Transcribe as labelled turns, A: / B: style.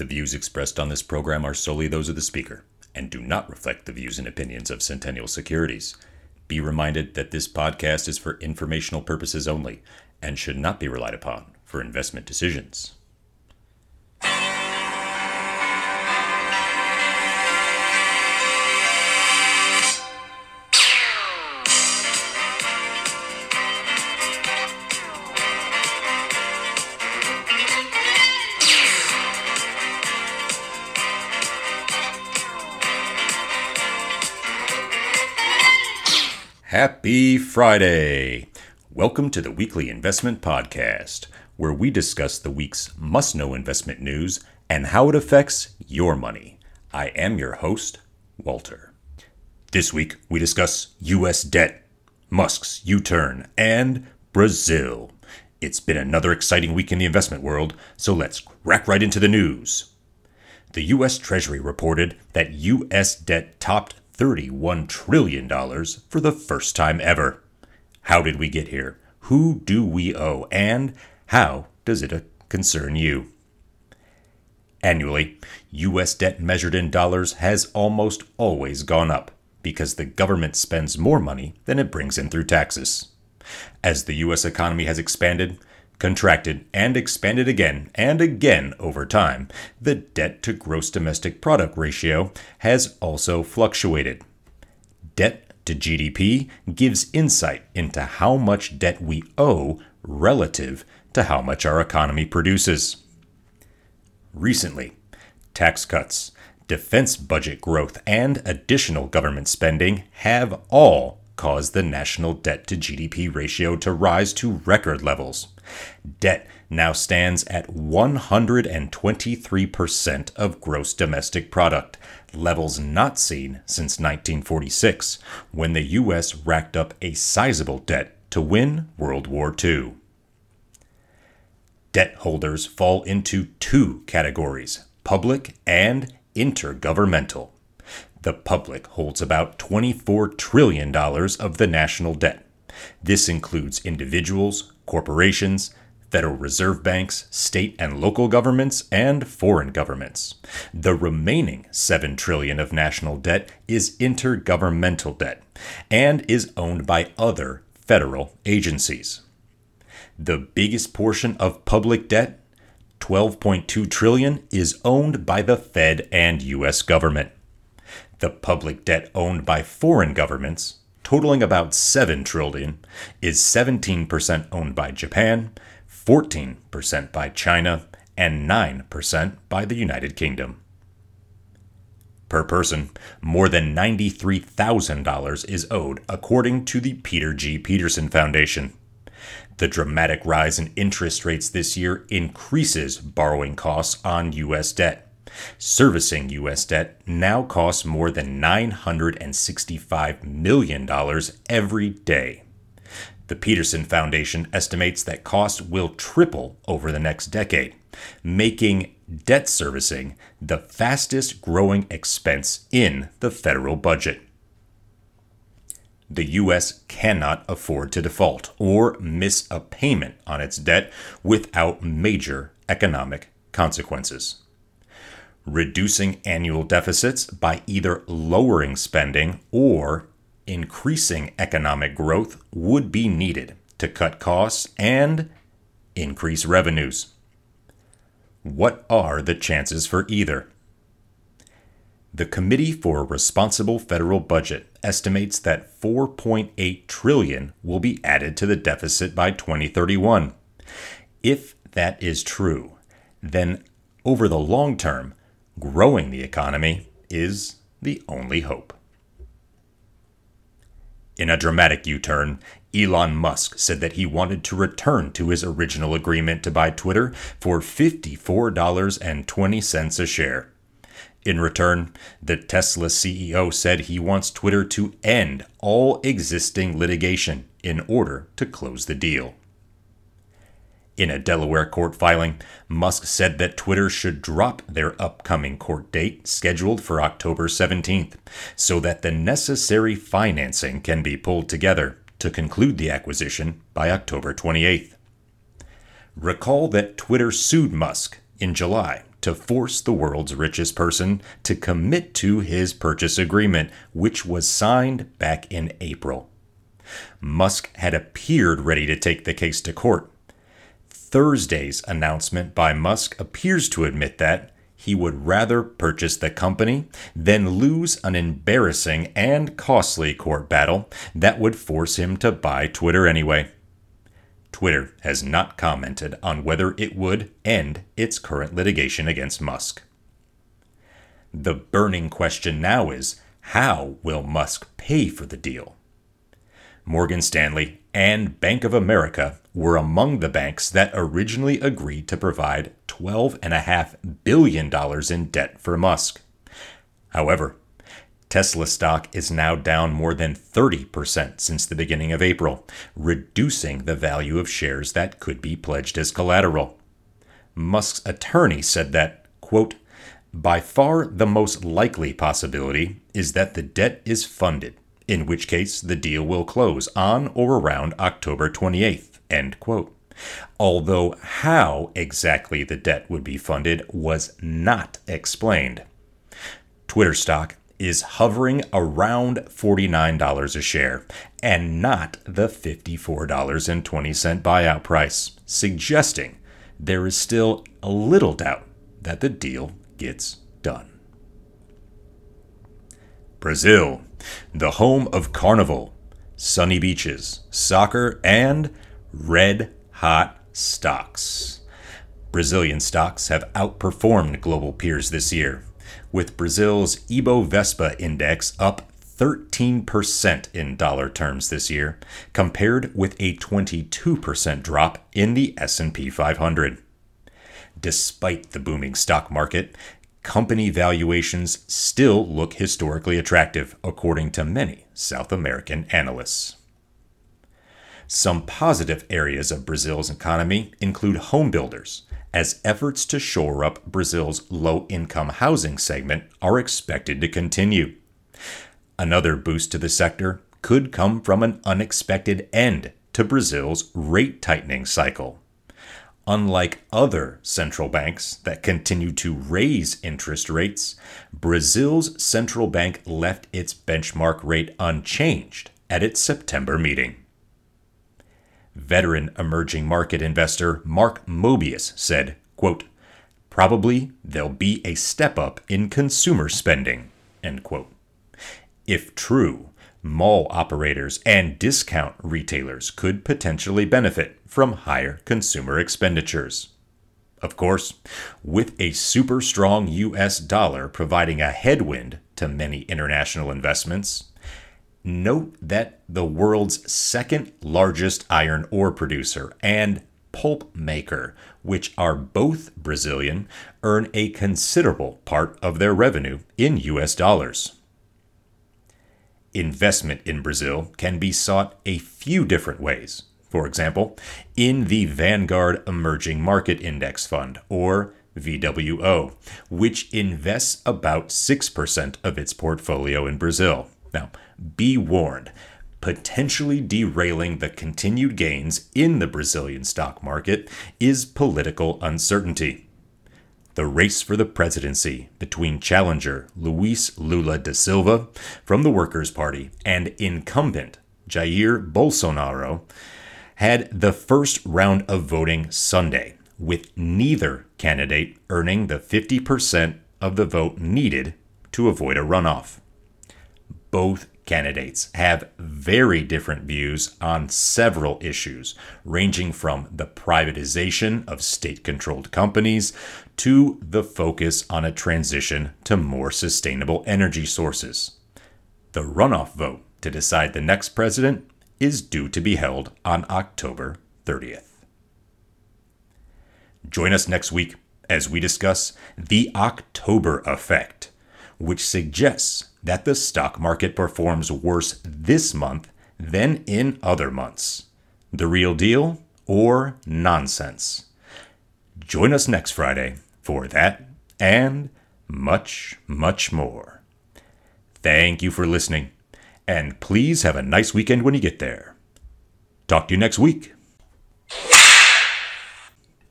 A: The views expressed on this program are solely those of the speaker and do not reflect the views and opinions of Centennial Securities. Be reminded that this podcast is for informational purposes only and should not be relied upon for investment decisions. Happy Friday! Welcome to the Weekly Investment Podcast, where we discuss the week's must know investment news and how it affects your money. I am your host, Walter. This week, we discuss U.S. debt, Musk's U turn, and Brazil. It's been another exciting week in the investment world, so let's crack right into the news. The U.S. Treasury reported that U.S. debt topped $31 trillion for the first time ever. How did we get here? Who do we owe? And how does it concern you? Annually, U.S. debt measured in dollars has almost always gone up because the government spends more money than it brings in through taxes. As the U.S. economy has expanded, contracted, and expanded again and again over time, the debt to gross domestic product ratio has also fluctuated. Debt to GDP gives insight into how much debt we owe relative to how much our economy produces. Recently, tax cuts, defense budget growth, and additional government spending have all caused the national debt to GDP ratio to rise to record levels. Debt now stands at 123% of gross domestic product, levels not seen since 1946, when the U.S. racked up a sizable debt to win World War II. Debt holders fall into two categories public and intergovernmental. The public holds about $24 trillion of the national debt. This includes individuals, corporations, Federal Reserve banks, state and local governments, and foreign governments. The remaining 7 trillion of national debt is intergovernmental debt and is owned by other federal agencies. The biggest portion of public debt, 12.2 trillion, is owned by the Fed and US government. The public debt owned by foreign governments, totaling about 7 trillion, is 17% owned by Japan, 14% by China, and 9% by the United Kingdom. Per person, more than $93,000 is owed, according to the Peter G. Peterson Foundation. The dramatic rise in interest rates this year increases borrowing costs on U.S. debt. Servicing U.S. debt now costs more than $965 million every day. The Peterson Foundation estimates that costs will triple over the next decade, making debt servicing the fastest growing expense in the federal budget. The U.S. cannot afford to default or miss a payment on its debt without major economic consequences. Reducing annual deficits by either lowering spending or increasing economic growth would be needed to cut costs and increase revenues. What are the chances for either? The Committee for a Responsible Federal Budget estimates that 4.8 trillion will be added to the deficit by 2031. If that is true, then over the long term, growing the economy is the only hope. In a dramatic U turn, Elon Musk said that he wanted to return to his original agreement to buy Twitter for $54.20 a share. In return, the Tesla CEO said he wants Twitter to end all existing litigation in order to close the deal. In a Delaware court filing, Musk said that Twitter should drop their upcoming court date, scheduled for October 17th, so that the necessary financing can be pulled together to conclude the acquisition by October 28th. Recall that Twitter sued Musk in July to force the world's richest person to commit to his purchase agreement, which was signed back in April. Musk had appeared ready to take the case to court. Thursday's announcement by Musk appears to admit that he would rather purchase the company than lose an embarrassing and costly court battle that would force him to buy Twitter anyway. Twitter has not commented on whether it would end its current litigation against Musk. The burning question now is how will Musk pay for the deal? Morgan Stanley and Bank of America were among the banks that originally agreed to provide $12.5 billion in debt for Musk. However, Tesla stock is now down more than 30% since the beginning of April, reducing the value of shares that could be pledged as collateral. Musk's attorney said that, quote, by far the most likely possibility is that the debt is funded in which case the deal will close on or around October 28th. End quote. Although how exactly the debt would be funded was not explained. Twitter stock is hovering around $49 a share and not the $54.20 buyout price, suggesting there is still a little doubt that the deal gets done. Brazil the home of carnival, sunny beaches, soccer, and red hot stocks. Brazilian stocks have outperformed global peers this year, with Brazil's Ibovespa index up 13% in dollar terms this year, compared with a 22% drop in the S&P 500. Despite the booming stock market, company valuations still look historically attractive, according to many South American analysts. Some positive areas of Brazil's economy include home builders, as efforts to shore up Brazil's low income housing segment are expected to continue. Another boost to the sector could come from an unexpected end to Brazil's rate tightening cycle. Unlike other central banks that continue to raise interest rates, Brazil's central bank left its benchmark rate unchanged at its September meeting. Veteran emerging market investor Mark Mobius said, quote, Probably there'll be a step up in consumer spending. End quote. If true, mall operators and discount retailers could potentially benefit from higher consumer expenditures. Of course, with a super strong US dollar providing a headwind to many international investments, note that the world's second largest iron ore producer and pulp maker, which are both Brazilian, earn a considerable part of their revenue in US dollars. Investment in Brazil can be sought a few different ways. For example, in the Vanguard Emerging Market Index Fund, or VWO, which invests about 6% of its portfolio in Brazil. Now, be warned, potentially derailing the continued gains in the Brazilian stock market is political uncertainty the race for the presidency between challenger Luiz Lula da Silva from the Workers' Party and incumbent Jair Bolsonaro had the first round of voting Sunday, with neither candidate earning the 50% of the vote needed to avoid a runoff. Both candidates have very different views on several issues, ranging from the privatization of state controlled companies to the focus on a transition to more sustainable energy sources. The runoff vote to decide the next president is due to be held on October 30th. Join us next week as we discuss the October effect, which suggests that the stock market performs worse this month than in other months. The real deal or nonsense? Join us next Friday for that and much, much more. Thank you for listening, and please have a nice weekend when you get there. Talk to you next week.